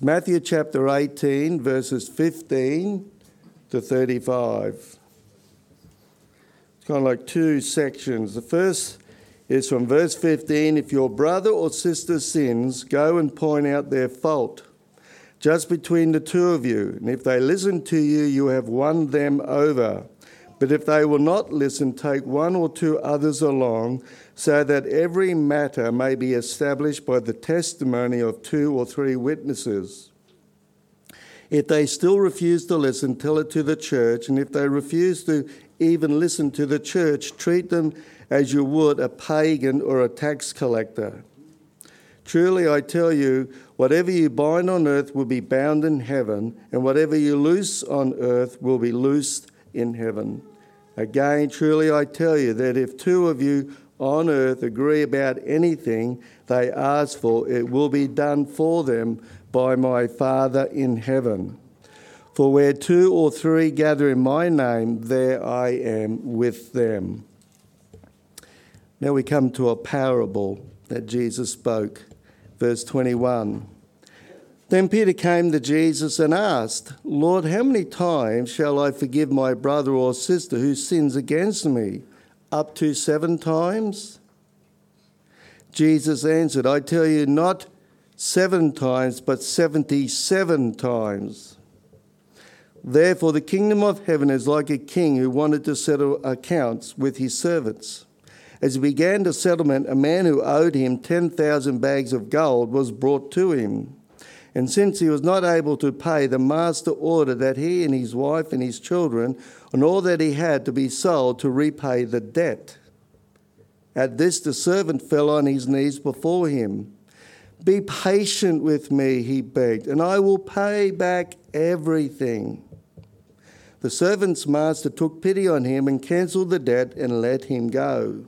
Matthew chapter 18, verses 15 to 35. It's kind of like two sections. The first is from verse 15 If your brother or sister sins, go and point out their fault, just between the two of you. And if they listen to you, you have won them over. But if they will not listen, take one or two others along, so that every matter may be established by the testimony of two or three witnesses. If they still refuse to listen, tell it to the church, and if they refuse to even listen to the church, treat them as you would a pagan or a tax collector. Truly, I tell you, whatever you bind on earth will be bound in heaven, and whatever you loose on earth will be loosed in heaven. Again, truly, I tell you that if two of you on earth agree about anything they ask for, it will be done for them by my Father in heaven. For where two or three gather in my name, there I am with them. Now we come to a parable that Jesus spoke. Verse 21. Then Peter came to Jesus and asked, Lord, how many times shall I forgive my brother or sister who sins against me? Up to seven times? Jesus answered, I tell you, not seven times, but 77 times. Therefore, the kingdom of heaven is like a king who wanted to settle accounts with his servants. As he began the settlement, a man who owed him 10,000 bags of gold was brought to him. And since he was not able to pay, the master ordered that he and his wife and his children and all that he had to be sold to repay the debt. At this, the servant fell on his knees before him. Be patient with me, he begged, and I will pay back everything. The servant's master took pity on him and cancelled the debt and let him go.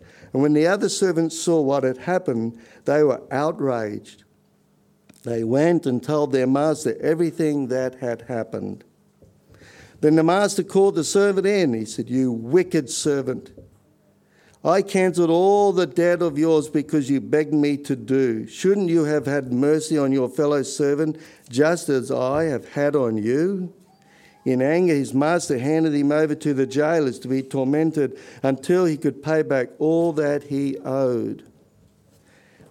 And when the other servants saw what had happened, they were outraged. They went and told their master everything that had happened. Then the master called the servant in. He said, You wicked servant, I cancelled all the debt of yours because you begged me to do. Shouldn't you have had mercy on your fellow servant just as I have had on you? In anger, his master handed him over to the jailers to be tormented until he could pay back all that he owed.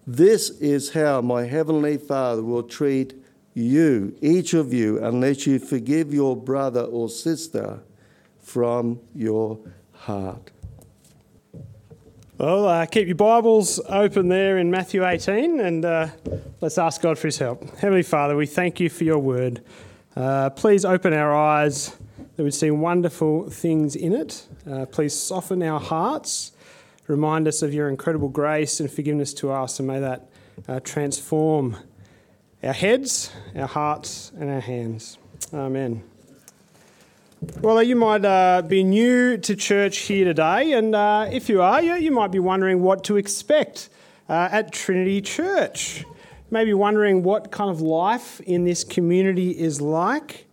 This is how my heavenly Father will treat you, each of you, unless you forgive your brother or sister from your heart. Well, uh, keep your Bibles open there in Matthew 18 and uh, let's ask God for his help. Heavenly Father, we thank you for your word. Uh, please open our eyes that we'd see wonderful things in it. Uh, please soften our hearts. Remind us of your incredible grace and forgiveness to us, and may that uh, transform our heads, our hearts, and our hands. Amen. Well, you might uh, be new to church here today, and uh, if you are, you, you, might be wondering what to expect uh, at Trinity Church maybe wondering what kind of life in this community is like.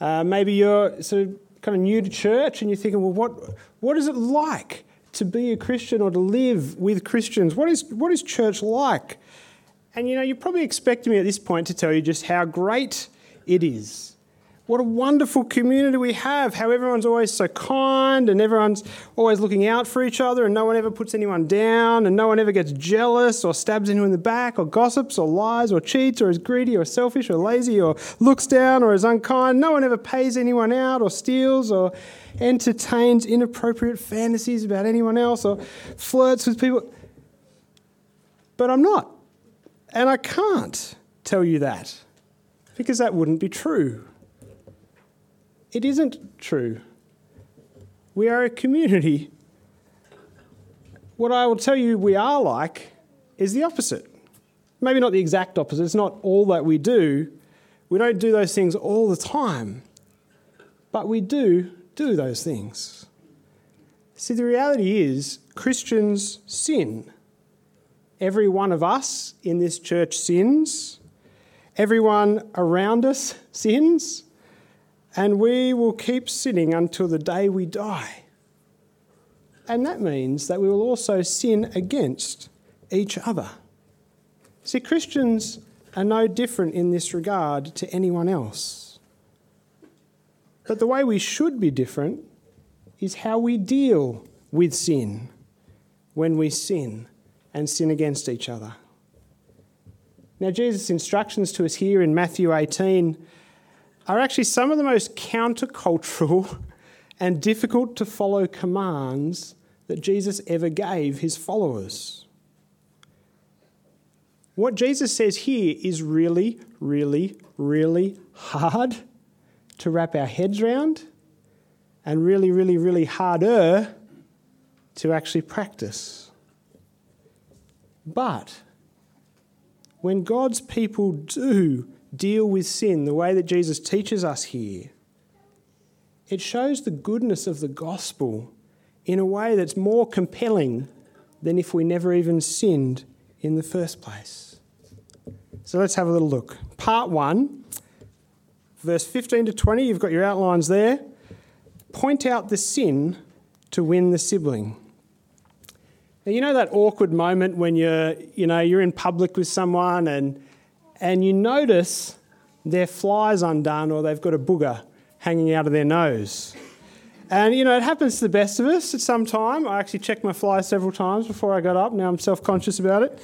Uh, maybe you're sort of kind of new to church and you're thinking, well, what, what is it like to be a Christian or to live with Christians? What is, what is church like? And you know, you're probably expecting me at this point to tell you just how great it is what a wonderful community we have. How everyone's always so kind and everyone's always looking out for each other and no one ever puts anyone down and no one ever gets jealous or stabs anyone in the back or gossips or lies or cheats or is greedy or selfish or lazy or looks down or is unkind. No one ever pays anyone out or steals or entertains inappropriate fantasies about anyone else or flirts with people. But I'm not. And I can't tell you that because that wouldn't be true. It isn't true. We are a community. What I will tell you we are like is the opposite. Maybe not the exact opposite, it's not all that we do. We don't do those things all the time, but we do do those things. See, the reality is Christians sin. Every one of us in this church sins. Everyone around us sins. And we will keep sinning until the day we die. And that means that we will also sin against each other. See, Christians are no different in this regard to anyone else. But the way we should be different is how we deal with sin when we sin and sin against each other. Now, Jesus' instructions to us here in Matthew 18 are actually some of the most countercultural and difficult to follow commands that Jesus ever gave his followers. What Jesus says here is really, really, really hard to wrap our heads around and really, really, really harder to actually practice. But when God's people do deal with sin the way that Jesus teaches us here, it shows the goodness of the gospel in a way that's more compelling than if we never even sinned in the first place. So let's have a little look. Part 1, verse 15 to 20, you've got your outlines there. Point out the sin to win the sibling. Now, you know that awkward moment when you're, you know, you're in public with someone and, and you notice their fly's undone or they've got a booger hanging out of their nose. And, you know, it happens to the best of us at some time. I actually checked my fly several times before I got up. Now I'm self conscious about it.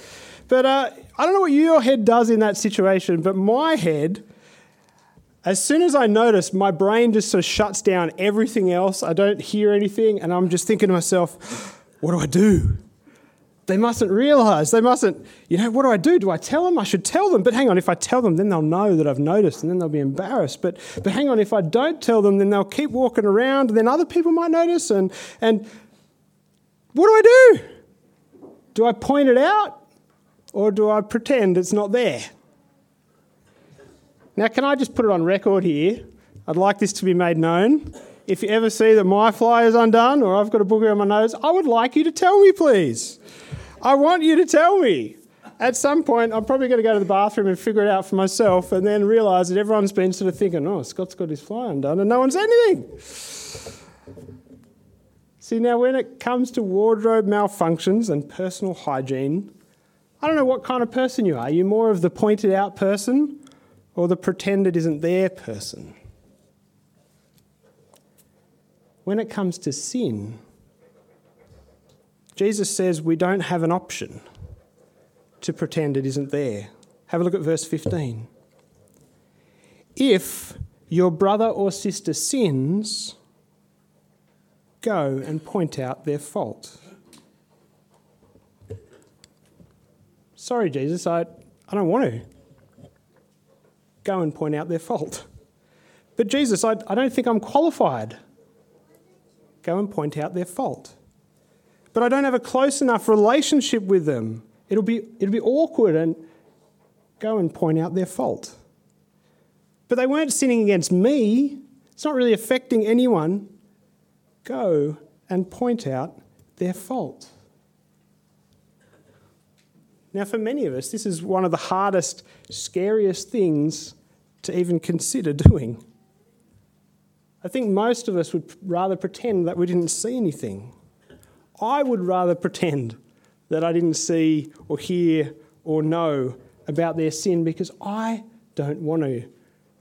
But uh, I don't know what your head does in that situation, but my head, as soon as I notice, my brain just sort of shuts down everything else. I don't hear anything, and I'm just thinking to myself, what do I do? They mustn't realise. They mustn't, you know, what do I do? Do I tell them? I should tell them. But hang on, if I tell them, then they'll know that I've noticed and then they'll be embarrassed. But, but hang on, if I don't tell them, then they'll keep walking around and then other people might notice. And, and what do I do? Do I point it out or do I pretend it's not there? Now, can I just put it on record here? I'd like this to be made known. If you ever see that my fly is undone or I've got a booger on my nose, I would like you to tell me, please. I want you to tell me. At some point, I'm probably going to go to the bathroom and figure it out for myself and then realise that everyone's been sort of thinking, oh, Scott's got his fly undone and no one's anything. See, now when it comes to wardrobe malfunctions and personal hygiene, I don't know what kind of person you are. Are you more of the pointed out person or the pretend it isn't there person? When it comes to sin, Jesus says we don't have an option to pretend it isn't there. Have a look at verse 15. If your brother or sister sins, go and point out their fault. Sorry, Jesus, I, I don't want to. Go and point out their fault. But Jesus, I, I don't think I'm qualified. Go and point out their fault but I don't have a close enough relationship with them. It'll be, it'll be awkward and go and point out their fault. But they weren't sinning against me. It's not really affecting anyone. Go and point out their fault. Now, for many of us, this is one of the hardest, scariest things to even consider doing. I think most of us would rather pretend that we didn't see anything. I would rather pretend that I didn't see or hear or know about their sin because I don't want to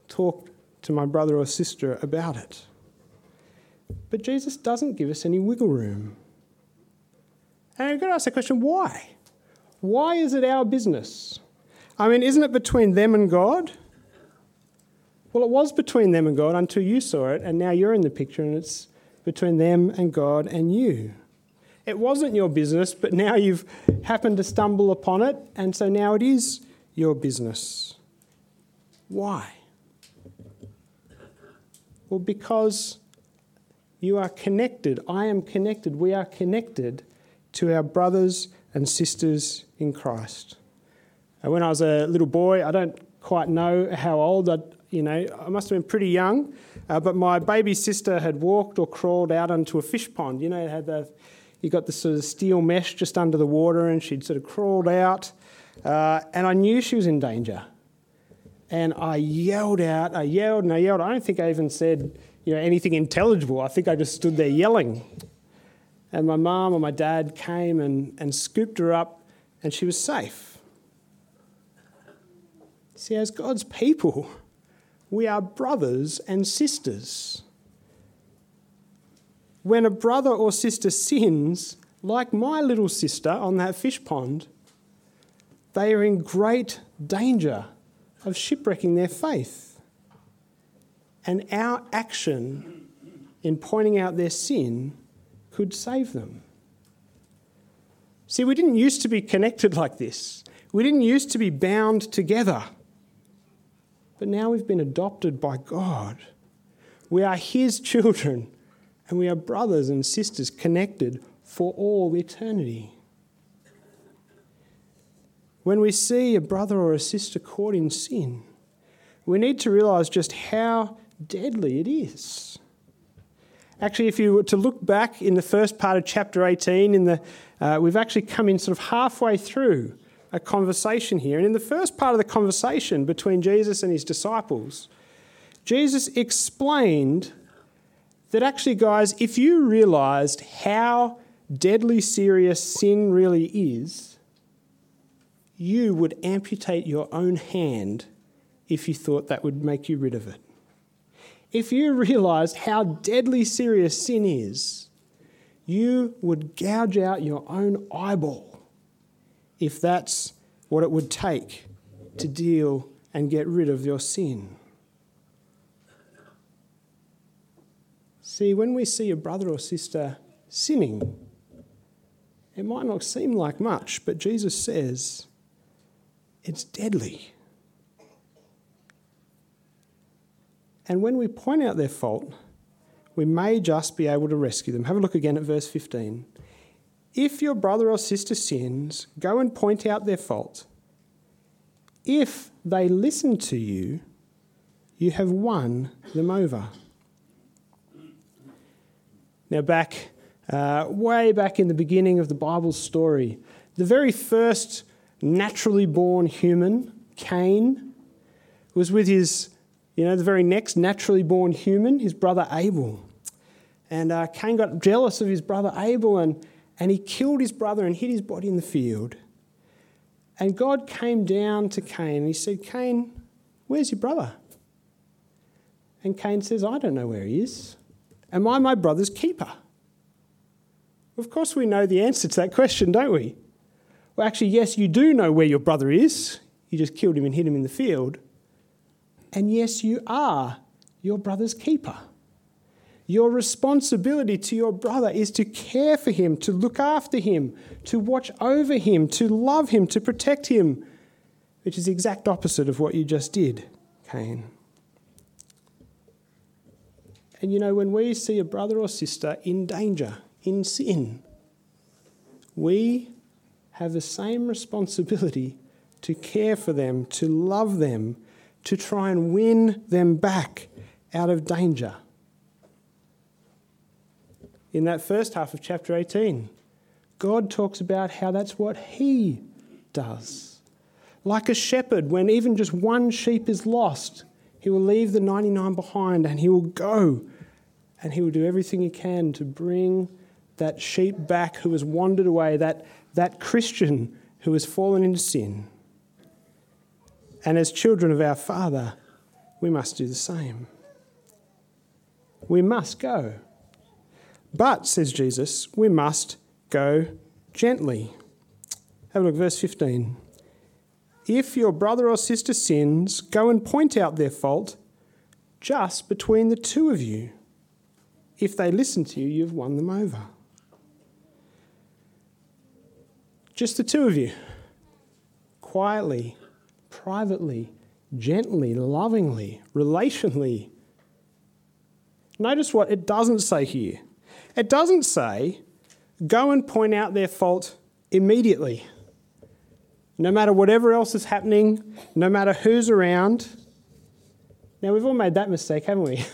talk to my brother or sister about it. But Jesus doesn't give us any wiggle room. And I've got to ask the question why? Why is it our business? I mean, isn't it between them and God? Well, it was between them and God until you saw it, and now you're in the picture, and it's between them and God and you. It wasn't your business, but now you've happened to stumble upon it, and so now it is your business. Why? Well, because you are connected. I am connected. We are connected to our brothers and sisters in Christ. And when I was a little boy, I don't quite know how old I, you know, I must have been pretty young, uh, but my baby sister had walked or crawled out onto a fish pond. You know, had the, you got this sort of steel mesh just under the water, and she'd sort of crawled out, uh, and I knew she was in danger. And I yelled out, I yelled and I yelled. I don't think I even said, you know, anything intelligible. I think I just stood there yelling. And my mum or my dad came and, and scooped her up, and she was safe. See, as God's people, we are brothers and sisters. When a brother or sister sins, like my little sister on that fish pond, they are in great danger of shipwrecking their faith. And our action in pointing out their sin could save them. See, we didn't used to be connected like this. We didn't used to be bound together. But now we've been adopted by God. We are His children, and we are brothers and sisters connected for all eternity. When we see a brother or a sister caught in sin, we need to realize just how deadly it is. Actually, if you were to look back in the first part of chapter 18, in the, uh, we've actually come in sort of halfway through a conversation here. And in the first part of the conversation between Jesus and his disciples, Jesus explained that actually, guys, if you realized how deadly serious sin really is, you would amputate your own hand if you thought that would make you rid of it. If you realized how deadly serious sin is, you would gouge out your own eyeball if that's what it would take to deal and get rid of your sin. See, when we see a brother or sister sinning, it might not seem like much, but Jesus says, it's deadly. And when we point out their fault, we may just be able to rescue them. Have a look again at verse 15. If your brother or sister sins, go and point out their fault. If they listen to you, you have won them over. Now, back, uh, way back in the beginning of the Bible story, the very first naturally born human, Cain, was with his, you know, the very next naturally born human, his brother Abel. And uh, Cain got jealous of his brother Abel and, and he killed his brother and hid his body in the field. And God came down to Cain and he said, Cain, where's your brother? And Cain says, I don't know where he is. Am I my brother's keeper? Of course, we know the answer to that question, don't we? Well, actually, yes, you do know where your brother is. You just killed him and hid him in the field. And yes, you are your brother's keeper. Your responsibility to your brother is to care for him, to look after him, to watch over him, to love him, to protect him, which is the exact opposite of what you just did, Cain. And you know, when we see a brother or sister in danger, in sin, we have the same responsibility to care for them, to love them, to try and win them back out of danger. In that first half of chapter 18, God talks about how that's what He does. Like a shepherd, when even just one sheep is lost, He will leave the 99 behind and He will go and He will do everything He can to bring that sheep back who has wandered away, that that Christian who has fallen into sin. And as children of our Father, we must do the same. We must go. But, says Jesus, we must go gently. Have a look, verse 15. If your brother or sister sins, go and point out their fault just between the two of you. If they listen to you, you've won them over. Just the two of you. Quietly, privately, gently, lovingly, relationally. Notice what it doesn't say here. It doesn't say, go and point out their fault immediately. No matter whatever else is happening, no matter who's around. Now, we've all made that mistake, haven't we?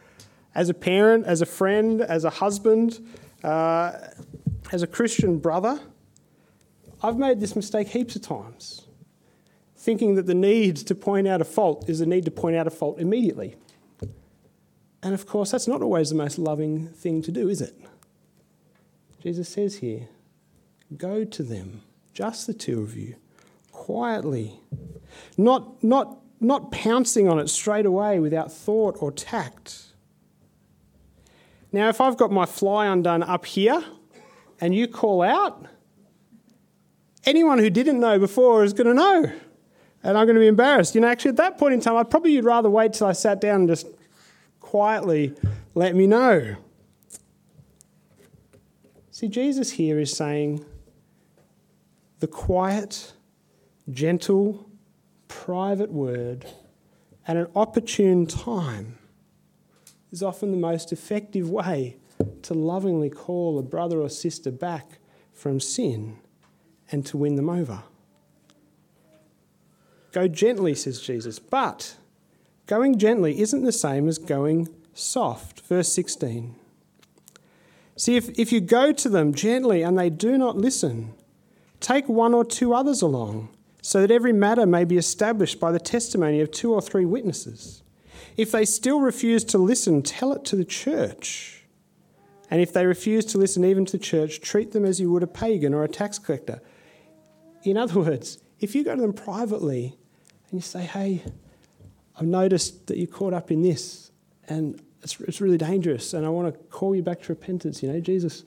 As a parent, as a friend, as a husband, uh, as a Christian brother, I've made this mistake heaps of times, thinking that the need to point out a fault is the need to point out a fault immediately. And of course, that's not always the most loving thing to do, is it? Jesus says here, go to them, just the two of you, quietly, not, not, not pouncing on it straight away without thought or tact. Now, if I've got my fly undone up here and you call out, anyone who didn't know before is going to know. And I'm going to be embarrassed. You know, actually, at that point in time, I'd probably you'd rather wait till I sat down and just quietly let me know. See, Jesus here is saying the quiet, gentle, private word at an opportune time is often the most effective way to lovingly call a brother or sister back from sin and to win them over. Go gently, says Jesus, but going gently isn't the same as going soft. Verse 16. See, if, if you go to them gently and they do not listen, take one or two others along, so that every matter may be established by the testimony of two or three witnesses. If they still refuse to listen, tell it to the church. And if they refuse to listen even to the church, treat them as you would a pagan or a tax collector. In other words, if you go to them privately and you say, hey, I've noticed that you're caught up in this, and it's, it's really dangerous, and I want to call you back to repentance. You know, Jesus,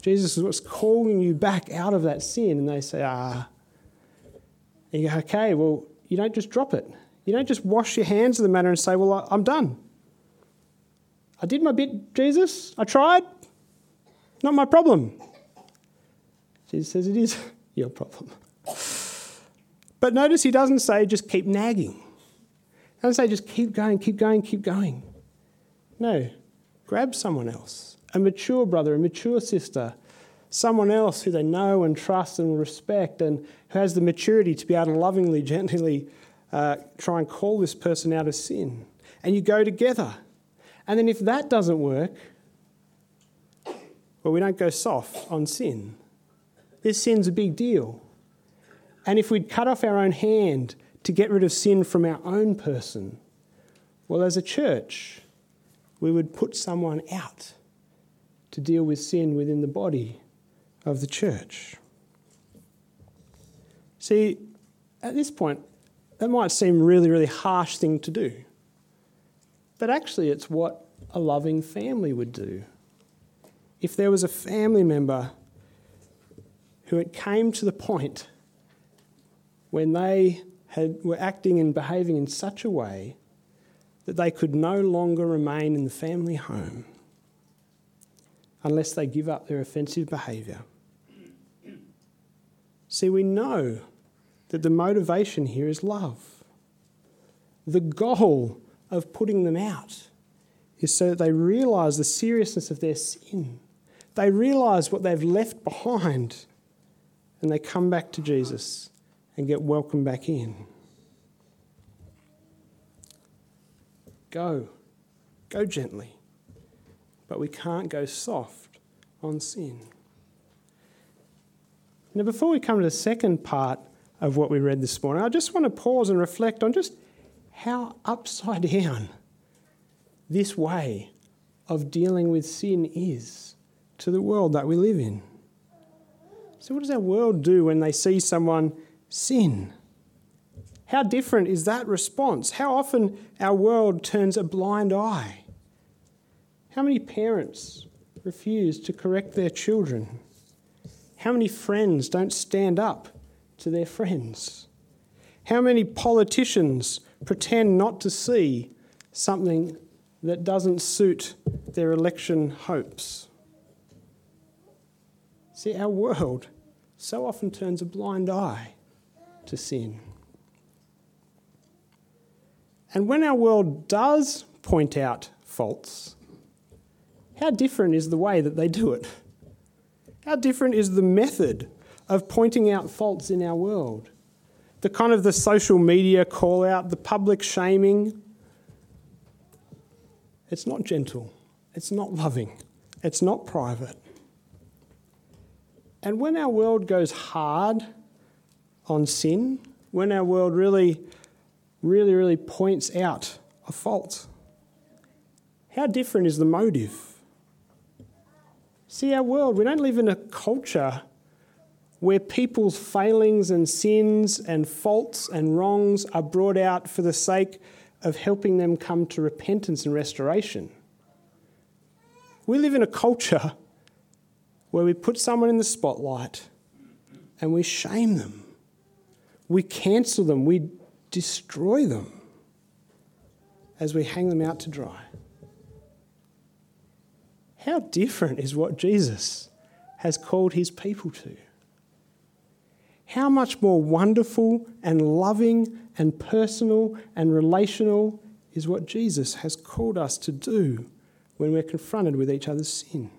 Jesus is what's calling you back out of that sin. And they say, ah. And you go, okay, well, you don't just drop it. You don't just wash your hands of the matter and say, Well, I'm done. I did my bit, Jesus. I tried. Not my problem. Jesus says it is your problem. But notice he doesn't say just keep nagging. He doesn't say just keep going, keep going, keep going. No, grab someone else, a mature brother, a mature sister, someone else who they know and trust and will respect and who has the maturity to be able to lovingly, gently uh, try and call this person out of sin. And you go together. And then if that doesn't work, well, we don't go soft on sin. This sin's a big deal. And if we'd cut off our own hand to get rid of sin from our own person, well, as a church, we would put someone out to deal with sin within the body of the church. See, at this point, that might seem really, really harsh thing to do. But actually, it's what a loving family would do. If there was a family member who it came to the point when they had, were acting and behaving in such a way that they could no longer remain in the family home unless they give up their offensive behaviour. See, we know that the motivation here is love. The goal of putting them out is so that they realize the seriousness of their sin. They realize what they've left behind and they come back to Jesus and get welcomed back in. Go. Go gently. But we can't go soft on sin. Now, before we come to the second part of what we read this morning, I just want to pause and reflect on just how upside down this way of dealing with sin is to the world that we live in. So, what does our world do when they see someone sin? How different is that response? How often our world turns a blind eye? How many parents refuse to correct their children? How many friends don't stand up to their friends? How many politicians pretend not to see something that doesn't suit their election hopes? See, our world so often turns a blind eye to sin. And when our world does point out faults, how different is the way that they do it? How different is the method of pointing out faults in our world the kind of the social media call out, the public shaming. It's not gentle. It's not loving. It's not private. And when our world goes hard on sin, when our world really, really, really points out a fault, how different is the motive? See, our world, we don't live in a culture where people's failings and sins and faults and wrongs are brought out for the sake of helping them come to repentance and restoration. We live in a culture where we put someone in the spotlight and we shame them, we cancel them, we destroy them as we hang them out to dry. How different is what Jesus has called his people to? How much more wonderful and loving and personal and relational is what Jesus has called us to do when we're confronted with each other's sin.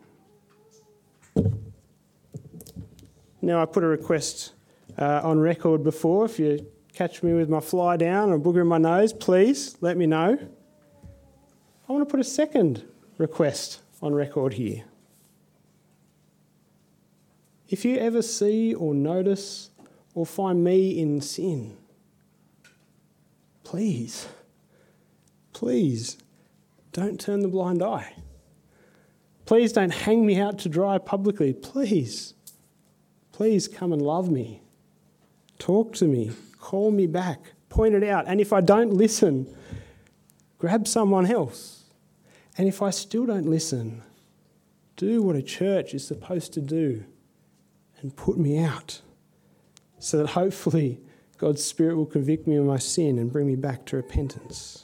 Now, I put a request uh, on record before. If you catch me with my fly down or booger in my nose, please let me know. I want to put a second request on record here. If you ever see or notice or find me in sin, please, please don't turn the blind eye. Please don't hang me out to dry publicly. Please, please come and love me. Talk to me. Call me back. Point it out. And if I don't listen, grab someone else. And if I still don't listen, do what a church is supposed to do and put me out so that hopefully God's Spirit will convict me of my sin and bring me back to repentance.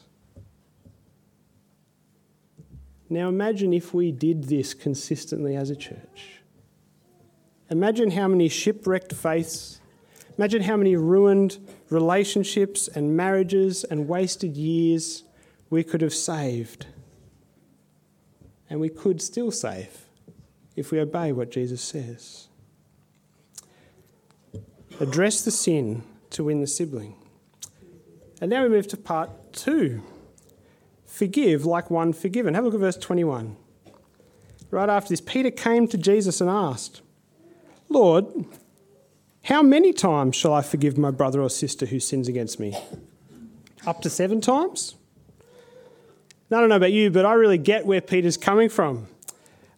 Now imagine if we did this consistently as a church. Imagine how many shipwrecked faiths, imagine how many ruined relationships and marriages and wasted years we could have saved. And we could still save if we obey what Jesus says. Address the sin to win the sibling. And now we move to part two forgive like one forgiven. Have a look at verse 21. Right after this, Peter came to Jesus and asked, Lord, how many times shall I forgive my brother or sister who sins against me? Up to seven times? I don't know about you, but I really get where Peter's coming from.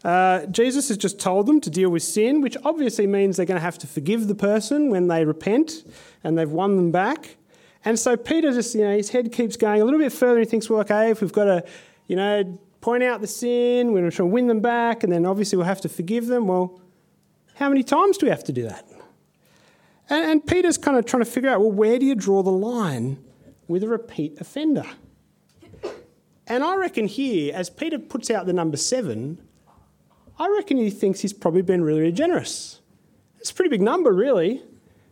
Uh, Jesus has just told them to deal with sin, which obviously means they're going to have to forgive the person when they repent and they've won them back. And so Peter just, you know, his head keeps going a little bit further. He thinks, well, okay, if we've got to, you know, point out the sin, we're going to win them back, and then obviously we'll have to forgive them. Well, how many times do we have to do that? And, and Peter's kind of trying to figure out, well, where do you draw the line with a repeat offender? And I reckon here, as Peter puts out the number seven, I reckon he thinks he's probably been really, really generous. It's a pretty big number, really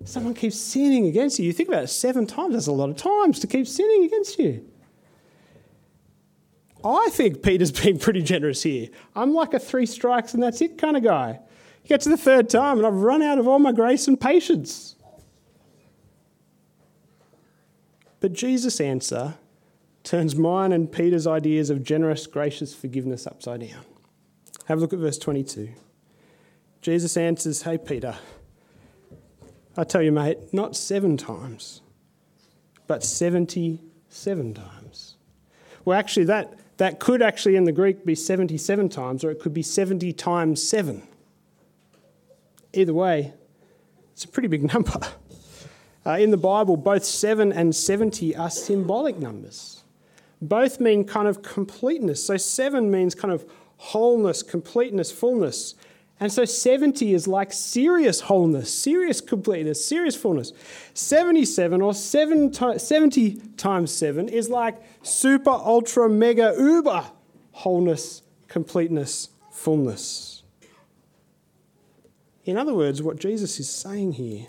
someone keeps sinning against you. You think about it seven times, that's a lot of times to keep sinning against you. I think Peter's being pretty generous here. I'm like a three strikes and that's it kind of guy. You get to the third time and I've run out of all my grace and patience. But Jesus' answer turns mine and Peter's ideas of generous, gracious forgiveness upside down. Have a look at verse 22. Jesus answers, Hey, Peter, I tell you, mate, not seven times, but 77 times. Well, actually, that, that could actually in the Greek be 77 times, or it could be 70 times 7. Either way, it's a pretty big number. Uh, in the Bible, both 7 and 70 are symbolic numbers. Both mean kind of completeness. So 7 means kind of wholeness, completeness, fullness. And so 70 is like serious wholeness, serious completeness, serious fullness. 77 or 7 70 times 7 is like super, ultra, mega, uber wholeness, completeness, fullness. In other words, what Jesus is saying here,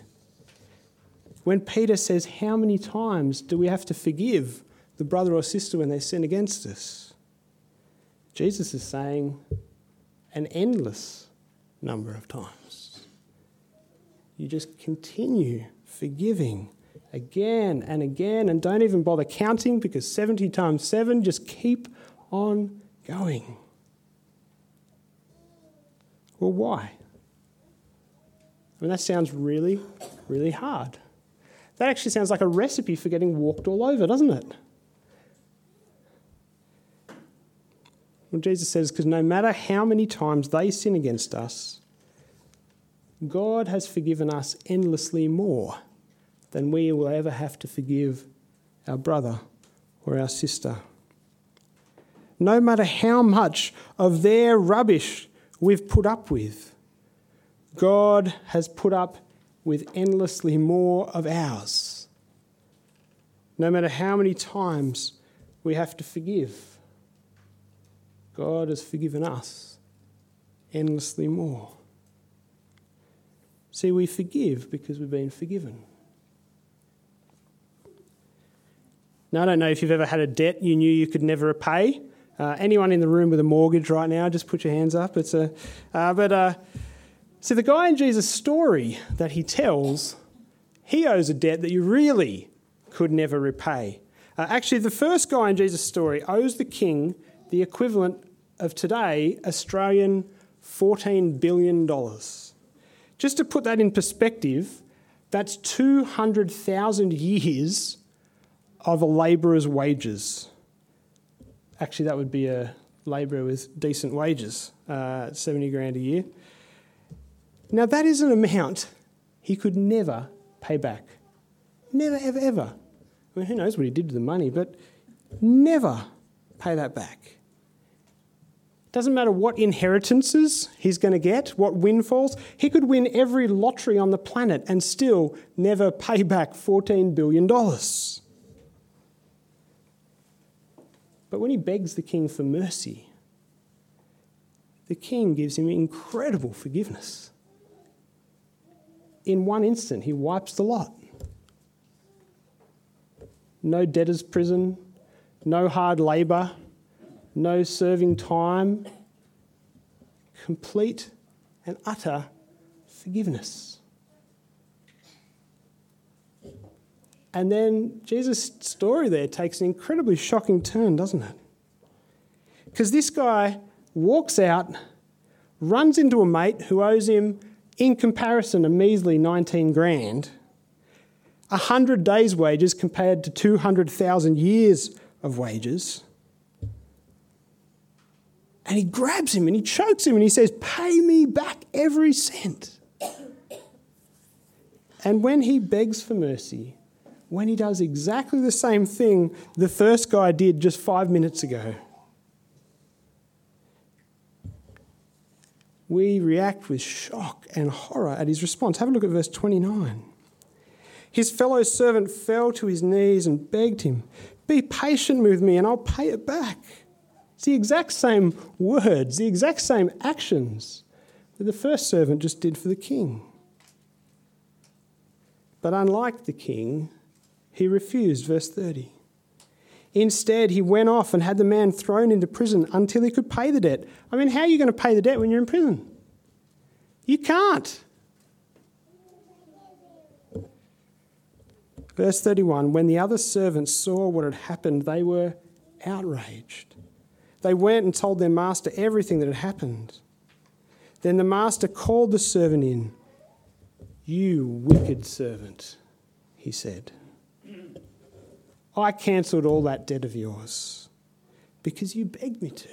when Peter says, How many times do we have to forgive the brother or sister when they sin against us? Jesus is saying, An endless number of times. You just continue forgiving again and again, and don't even bother counting because 70 times 7, just keep on going. Well, why? I mean, that sounds really, really hard. That actually sounds like a recipe for getting walked all over, doesn't it? Well, Jesus says, because no matter how many times they sin against us, God has forgiven us endlessly more than we will ever have to forgive our brother or our sister. No matter how much of their rubbish we've put up with, God has put up with endlessly more of ours. No matter how many times we have to forgive, God has forgiven us endlessly more. See, we forgive because we've been forgiven. Now, I don't know if you've ever had a debt you knew you could never repay. Uh, anyone in the room with a mortgage right now, just put your hands up. It's a, uh, but uh, See, the guy in Jesus' story that he tells, he owes a debt that you really could never repay. Uh, actually, the first guy in Jesus' story owes the king the equivalent of today Australian $14 billion. Just to put that in perspective, that's 200,000 years of a labourer's wages. Actually, that would be a labourer with decent wages, uh, 70 grand a year. Now, that is an amount he could never pay back. Never, ever, ever. I mean, who knows what he did to the money, but never pay that back. Doesn't matter what inheritances he's going to get, what windfalls. He could win every lottery on the planet and still never pay back $14 billion. But when he begs the king for mercy, the king gives him incredible forgiveness in one instant, he wipes the lot. No debtor's prison, no hard labour, no serving time, complete and utter forgiveness. And then Jesus' story there takes an incredibly shocking turn, doesn't it? Because this guy walks out, runs into a mate who owes him in comparison, a measly 19 grand, 100 days' wages compared to 200,000 years of wages. And he grabs him and he chokes him and he says, Pay me back every cent. And when he begs for mercy, when he does exactly the same thing the first guy did just five minutes ago, we react with shock and horror at his response. Have a look at verse 29. His fellow servant fell to his knees and begged him, Be patient with me and I'll pay it back. It's the exact same words, the exact same actions that the first servant just did for the king. But unlike the king, he refused, verse 30. Instead, he went off and had the man thrown into prison until he could pay the debt. I mean, how are you going to pay the debt when you're in prison? You can't. Verse 31 When the other servants saw what had happened, they were outraged. They went and told their master everything that had happened. Then the master called the servant in. You wicked servant, he said. I cancelled all that debt of yours because you begged me to.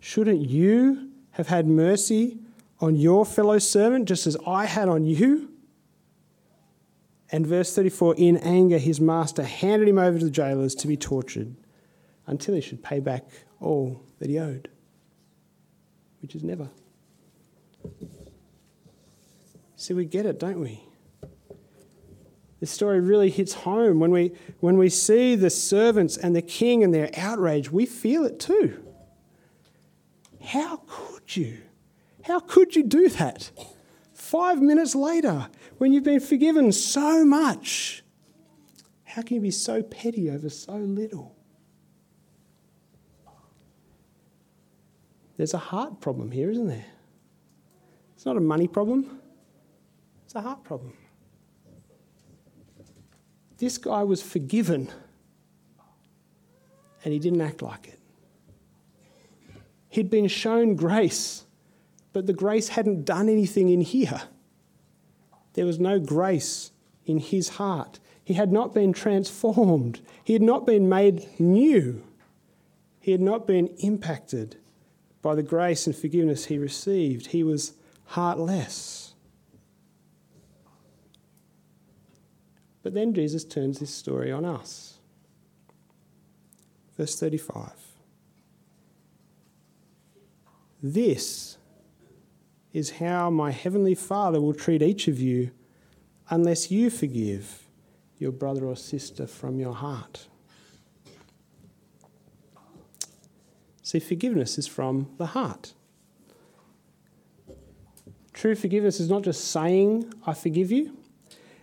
Shouldn't you have had mercy on your fellow servant just as I had on you? And verse 34 in anger, his master handed him over to the jailers to be tortured until he should pay back all that he owed, which is never. See, we get it, don't we? This story really hits home. When we, when we see the servants and the king and their outrage, we feel it too. How could you? How could you do that? Five minutes later, when you've been forgiven so much, how can you be so petty over so little? There's a heart problem here, isn't there? It's not a money problem, it's a heart problem. this guy was forgiven and he didn't act like it. He'd been shown grace, but the grace hadn't done anything in here. There was no grace in his heart. He had not been transformed. He had not been made new. He had not been impacted by the grace and forgiveness he received. He was heartless. But then Jesus turns this story on us. Verse 35. This is how my heavenly Father will treat each of you unless you forgive your brother or sister from your heart. See, forgiveness is from the heart. True forgiveness is not just saying, I forgive you.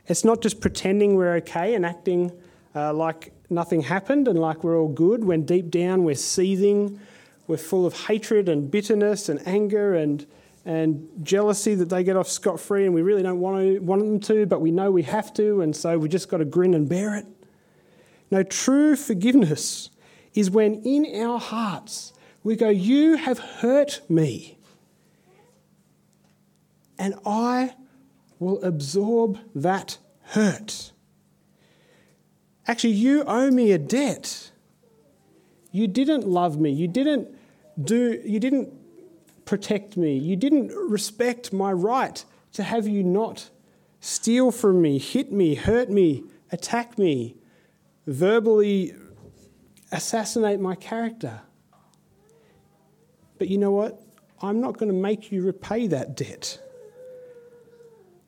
It's not just pretending we're okay and acting uh, like nothing happened and like we're all good when deep down we're seething, we're full of hatred and bitterness and anger and, and jealousy that they get off scot free and we really don't want, to, want them to, but we know we have to, and so we just got to grin and bear it. No, true forgiveness is when in our hearts we go, You have hurt me, and I will absorb that hurt. Actually, you owe me a debt. You didn't love me. You didn't do you didn't protect me. You didn't respect my right to have you not steal from me, hit me, hurt me, attack me, verbally assassinate my character. But you know what? I'm not going to make you repay that debt.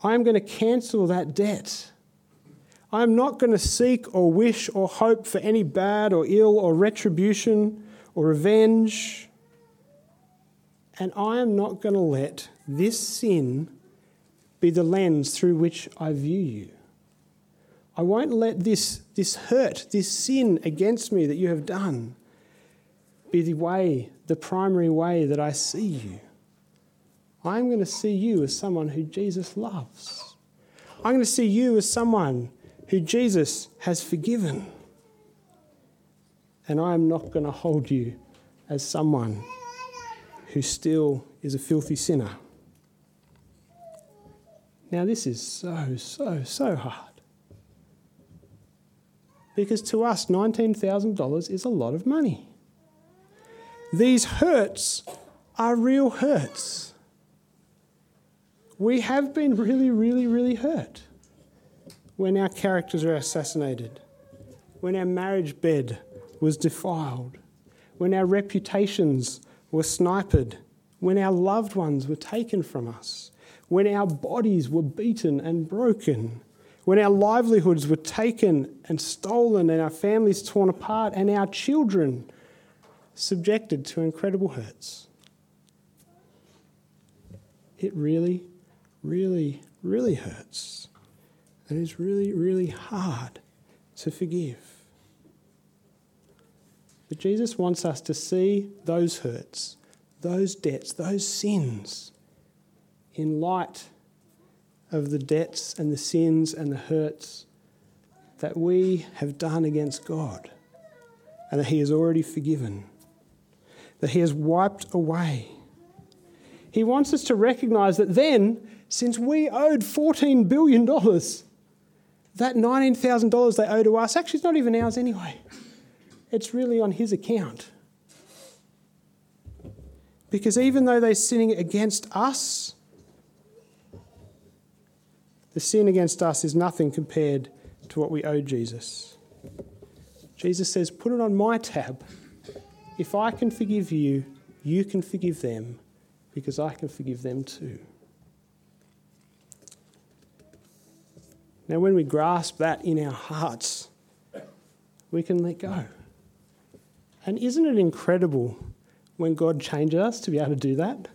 I'm going to cancel that debt. I'm not going to seek or wish or hope for any bad or ill or retribution or revenge. And I am not going to let this sin be the lens through which I view you. I won't let this, this hurt, this sin against me that you have done, be the way, the primary way that I see you. I'm going to see you as someone who Jesus loves. I'm going to see you as someone who Jesus has forgiven. And I am not going to hold you as someone who still is a filthy sinner. Now, this is so, so, so hard. Because to us, $19,000 is a lot of money. These hurts are real hurts. We have been really, really, really hurt when our characters are assassinated, when our marriage bed was defiled, when our reputations were sniped, when our loved ones were taken from us, when our bodies were beaten and broken, when our livelihoods were taken and stolen and our families torn apart and our children subjected to incredible hurts. It really, really, really hurts. And it's really, really hard to forgive. But Jesus wants us to see those hurts, those debts, those sins in light of the debts and the sins and the hurts that we have done against God and that He has already forgiven that He has wiped away. He wants us to recognize that then, since we owed $14 billion, that $19,000 they owe to us actually is not even ours anyway. It's really on His account. Because even though they're sinning against us, the sin against us is nothing compared to what we owe Jesus. Jesus says, Put it on my tab if I can forgive you, you can forgive them because I can forgive them too. Now, when we grasp that in our hearts, we can let go. And isn't it incredible when God changes us to be able to do that?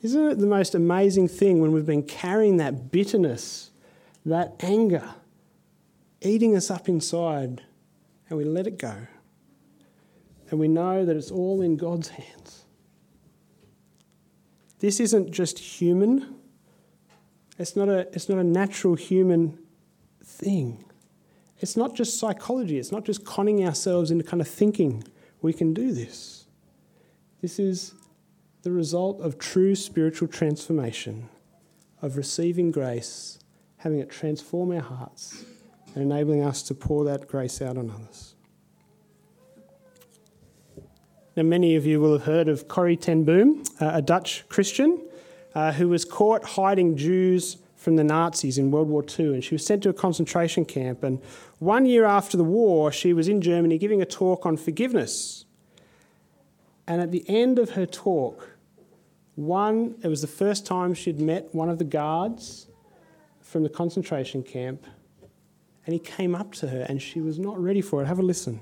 Isn't it the most amazing thing when we've been carrying that bitterness, that anger, eating us up inside, and we let it go? And we know that it's all in God's hands. This isn't just human, it's not a, it's not a natural human thing. It's not just psychology, it's not just conning ourselves into kind of thinking we can do this. This is the result of true spiritual transformation, of receiving grace, having it transform our hearts, and enabling us to pour that grace out on others. Now, many of you will have heard of Corrie ten Boom, a Dutch Christian uh, who was caught hiding Jews from the Nazis in World War II, and she was sent to a concentration camp. And one year after the war, she was in Germany giving a talk on forgiveness. And at the end of her talk, one, it was the first time she'd met one of the guards from the concentration camp, and he came up to her, and she was not ready for it. Have a listen.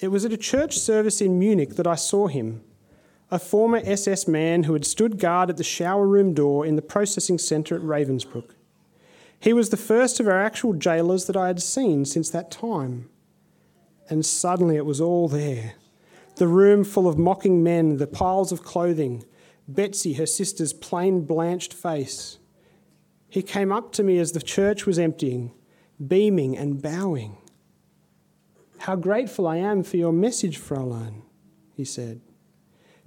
It was at a church service in Munich that I saw him, a former SS man who had stood guard at the shower room door in the processing centre at Ravensbrück. He was the first of our actual jailers that I had seen since that time. And suddenly it was all there the room full of mocking men, the piles of clothing, Betsie, her sister's plain blanched face. He came up to me as the church was emptying, beaming and bowing. How grateful I am for your message, Fräulein, he said.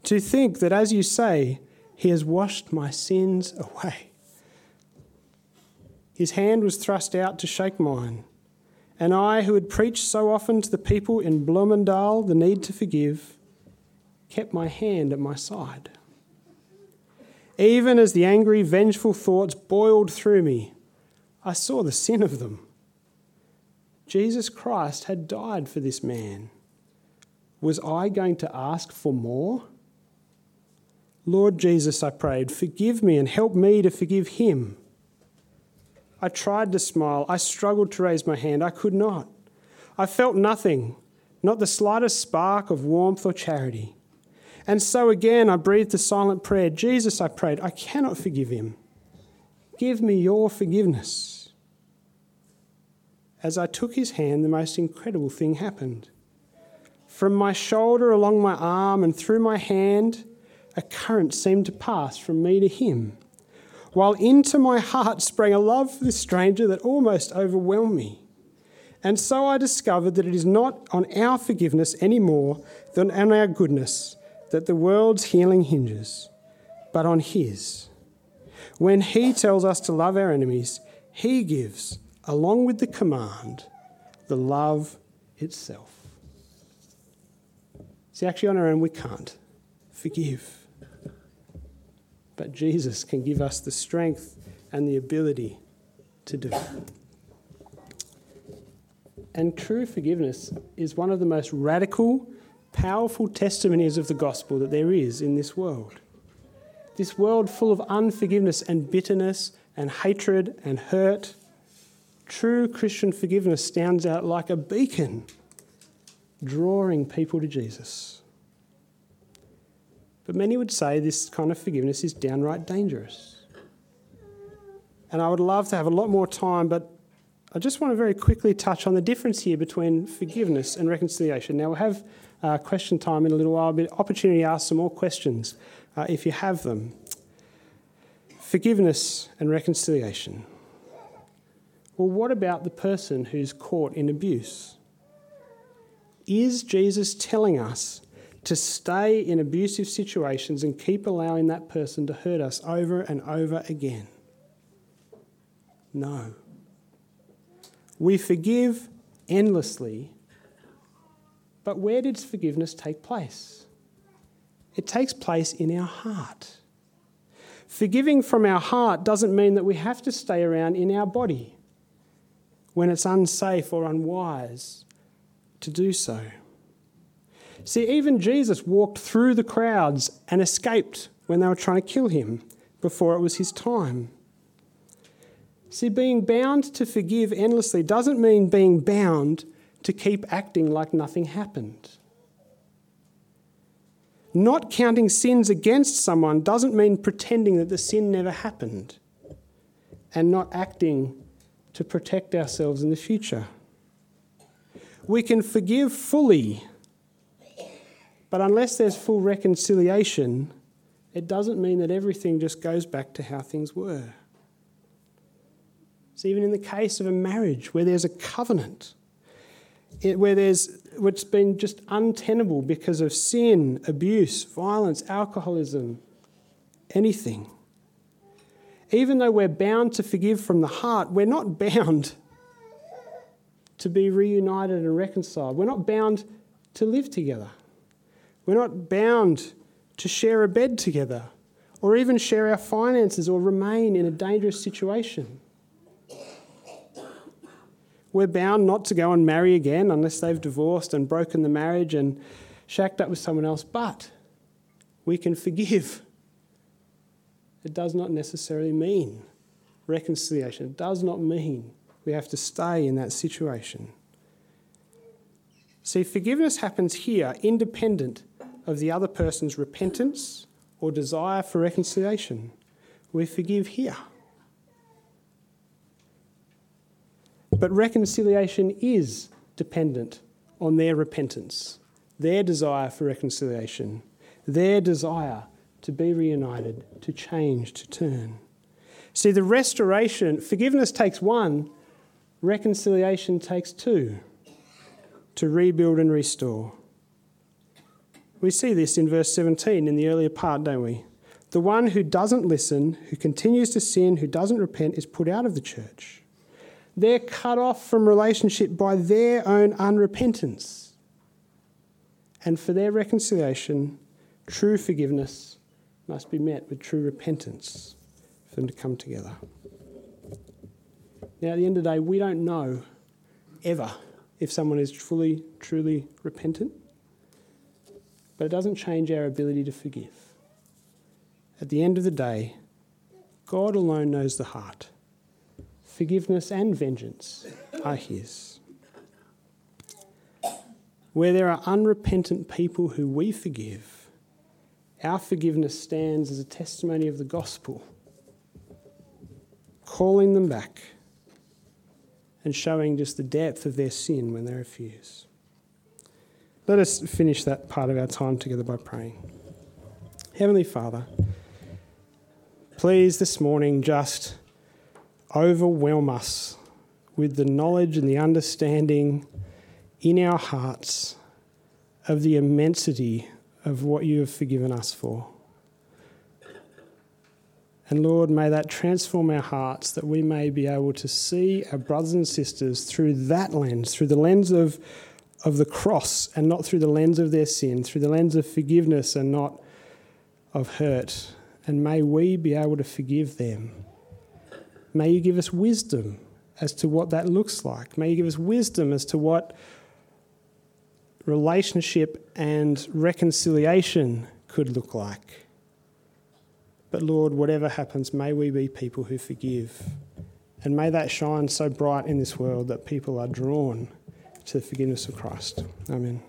To think that, as you say, he has washed my sins away. His hand was thrust out to shake mine, and I, who had preached so often to the people in Bloemendaal the need to forgive, kept my hand at my side. Even as the angry, vengeful thoughts boiled through me, I saw the sin of them. Jesus Christ had died for this man. Was I going to ask for more? Lord Jesus, I prayed, forgive me and help me to forgive him. I tried to smile. I struggled to raise my hand. I could not. I felt nothing, not the slightest spark of warmth or charity. And so again, I breathed a silent prayer Jesus, I prayed, I cannot forgive him. Give me your forgiveness. As I took his hand, the most incredible thing happened. From my shoulder along my arm and through my hand, a current seemed to pass from me to him, while into my heart sprang a love for this stranger that almost overwhelmed me. And so I discovered that it is not on our forgiveness any more than on our goodness that the world's healing hinges, but on his. When he tells us to love our enemies, he gives along with the command, the love itself. See, actually, on our own, we can't forgive. But Jesus can give us the strength and the ability to do it. And true forgiveness is one of the most radical, powerful testimonies of the gospel that there is in this world. This world full of unforgiveness and bitterness and hatred and hurt True Christian forgiveness stands out like a beacon, drawing people to Jesus. But many would say this kind of forgiveness is downright dangerous. And I would love to have a lot more time, but I just want to very quickly touch on the difference here between forgiveness and reconciliation. Now, we'll have uh, question time in a little while, but opportunity to ask some more questions uh, if you have them. Forgiveness and reconciliation. Well, what about the person who's caught in abuse? Is Jesus telling us to stay in abusive situations and keep allowing that person to hurt us over and over again? No. We forgive endlessly, but where does forgiveness take place? It takes place in our heart. Forgiving from our heart doesn't mean that we have to stay around in our body when it's unsafe or unwise to do so. See, even Jesus walked through the crowds and escaped when they were trying to kill him before it was his time. See, being bound to forgive endlessly doesn't mean being bound to keep acting like nothing happened. Not counting sins against someone doesn't mean pretending that the sin never happened and not acting to protect ourselves in the future. We can forgive fully, but unless there's full reconciliation, it doesn't mean that everything just goes back to how things were. So, even in the case of a marriage where there's a covenant, where there's what's been just untenable because of sin, abuse, violence, alcoholism, anything. Even though we're bound to forgive from the heart, we're not bound to be reunited and reconciled. We're not bound to live together. We're not bound to share a bed together or even share our finances or remain in a dangerous situation. We're bound not to go and marry again unless they've divorced and broken the marriage and shacked up with someone else, but we can forgive. It does not necessarily mean reconciliation. It does not mean we have to stay in that situation. See, forgiveness happens here independent of the other person's repentance or desire for reconciliation. We forgive here. But reconciliation is dependent on their repentance, their desire for reconciliation, their desire to be reunited, to change, to turn. See, the restoration, forgiveness takes one, reconciliation takes two to rebuild and restore. We see this in verse 17 in the earlier part, don't we? The one who doesn't listen, who continues to sin, who doesn't repent, is put out of the church. They're cut off from relationship by their own unrepentance. And for their reconciliation, true forgiveness must be met with true repentance for them to come together. Now, at the end of the day, we don't know ever if someone is fully, truly repentant, but it doesn't change our ability to forgive. At the end of the day, God alone knows the heart. Forgiveness and vengeance are His. Where there are unrepentant people who we forgive, our forgiveness stands as a testimony of the gospel, calling them back and showing just the depth of their sin when they refuse. Let us finish that part of our time together by praying. Heavenly Father, please this morning just overwhelm us with the knowledge and the understanding in our hearts of the immensity of what you have forgiven us for. And Lord, may that transform our hearts that we may be able to see our brothers and sisters through that lens, through the lens of, of the cross and not through the lens of their sin, through the lens of forgiveness and not of hurt. And may we be able to forgive them. May you give us wisdom as to what that looks like. May you give us wisdom as to what relationship and reconciliation could look like. But Lord, whatever happens, may we be people who forgive. And may that shine so bright in this world that people are drawn to the forgiveness of Christ. Amen.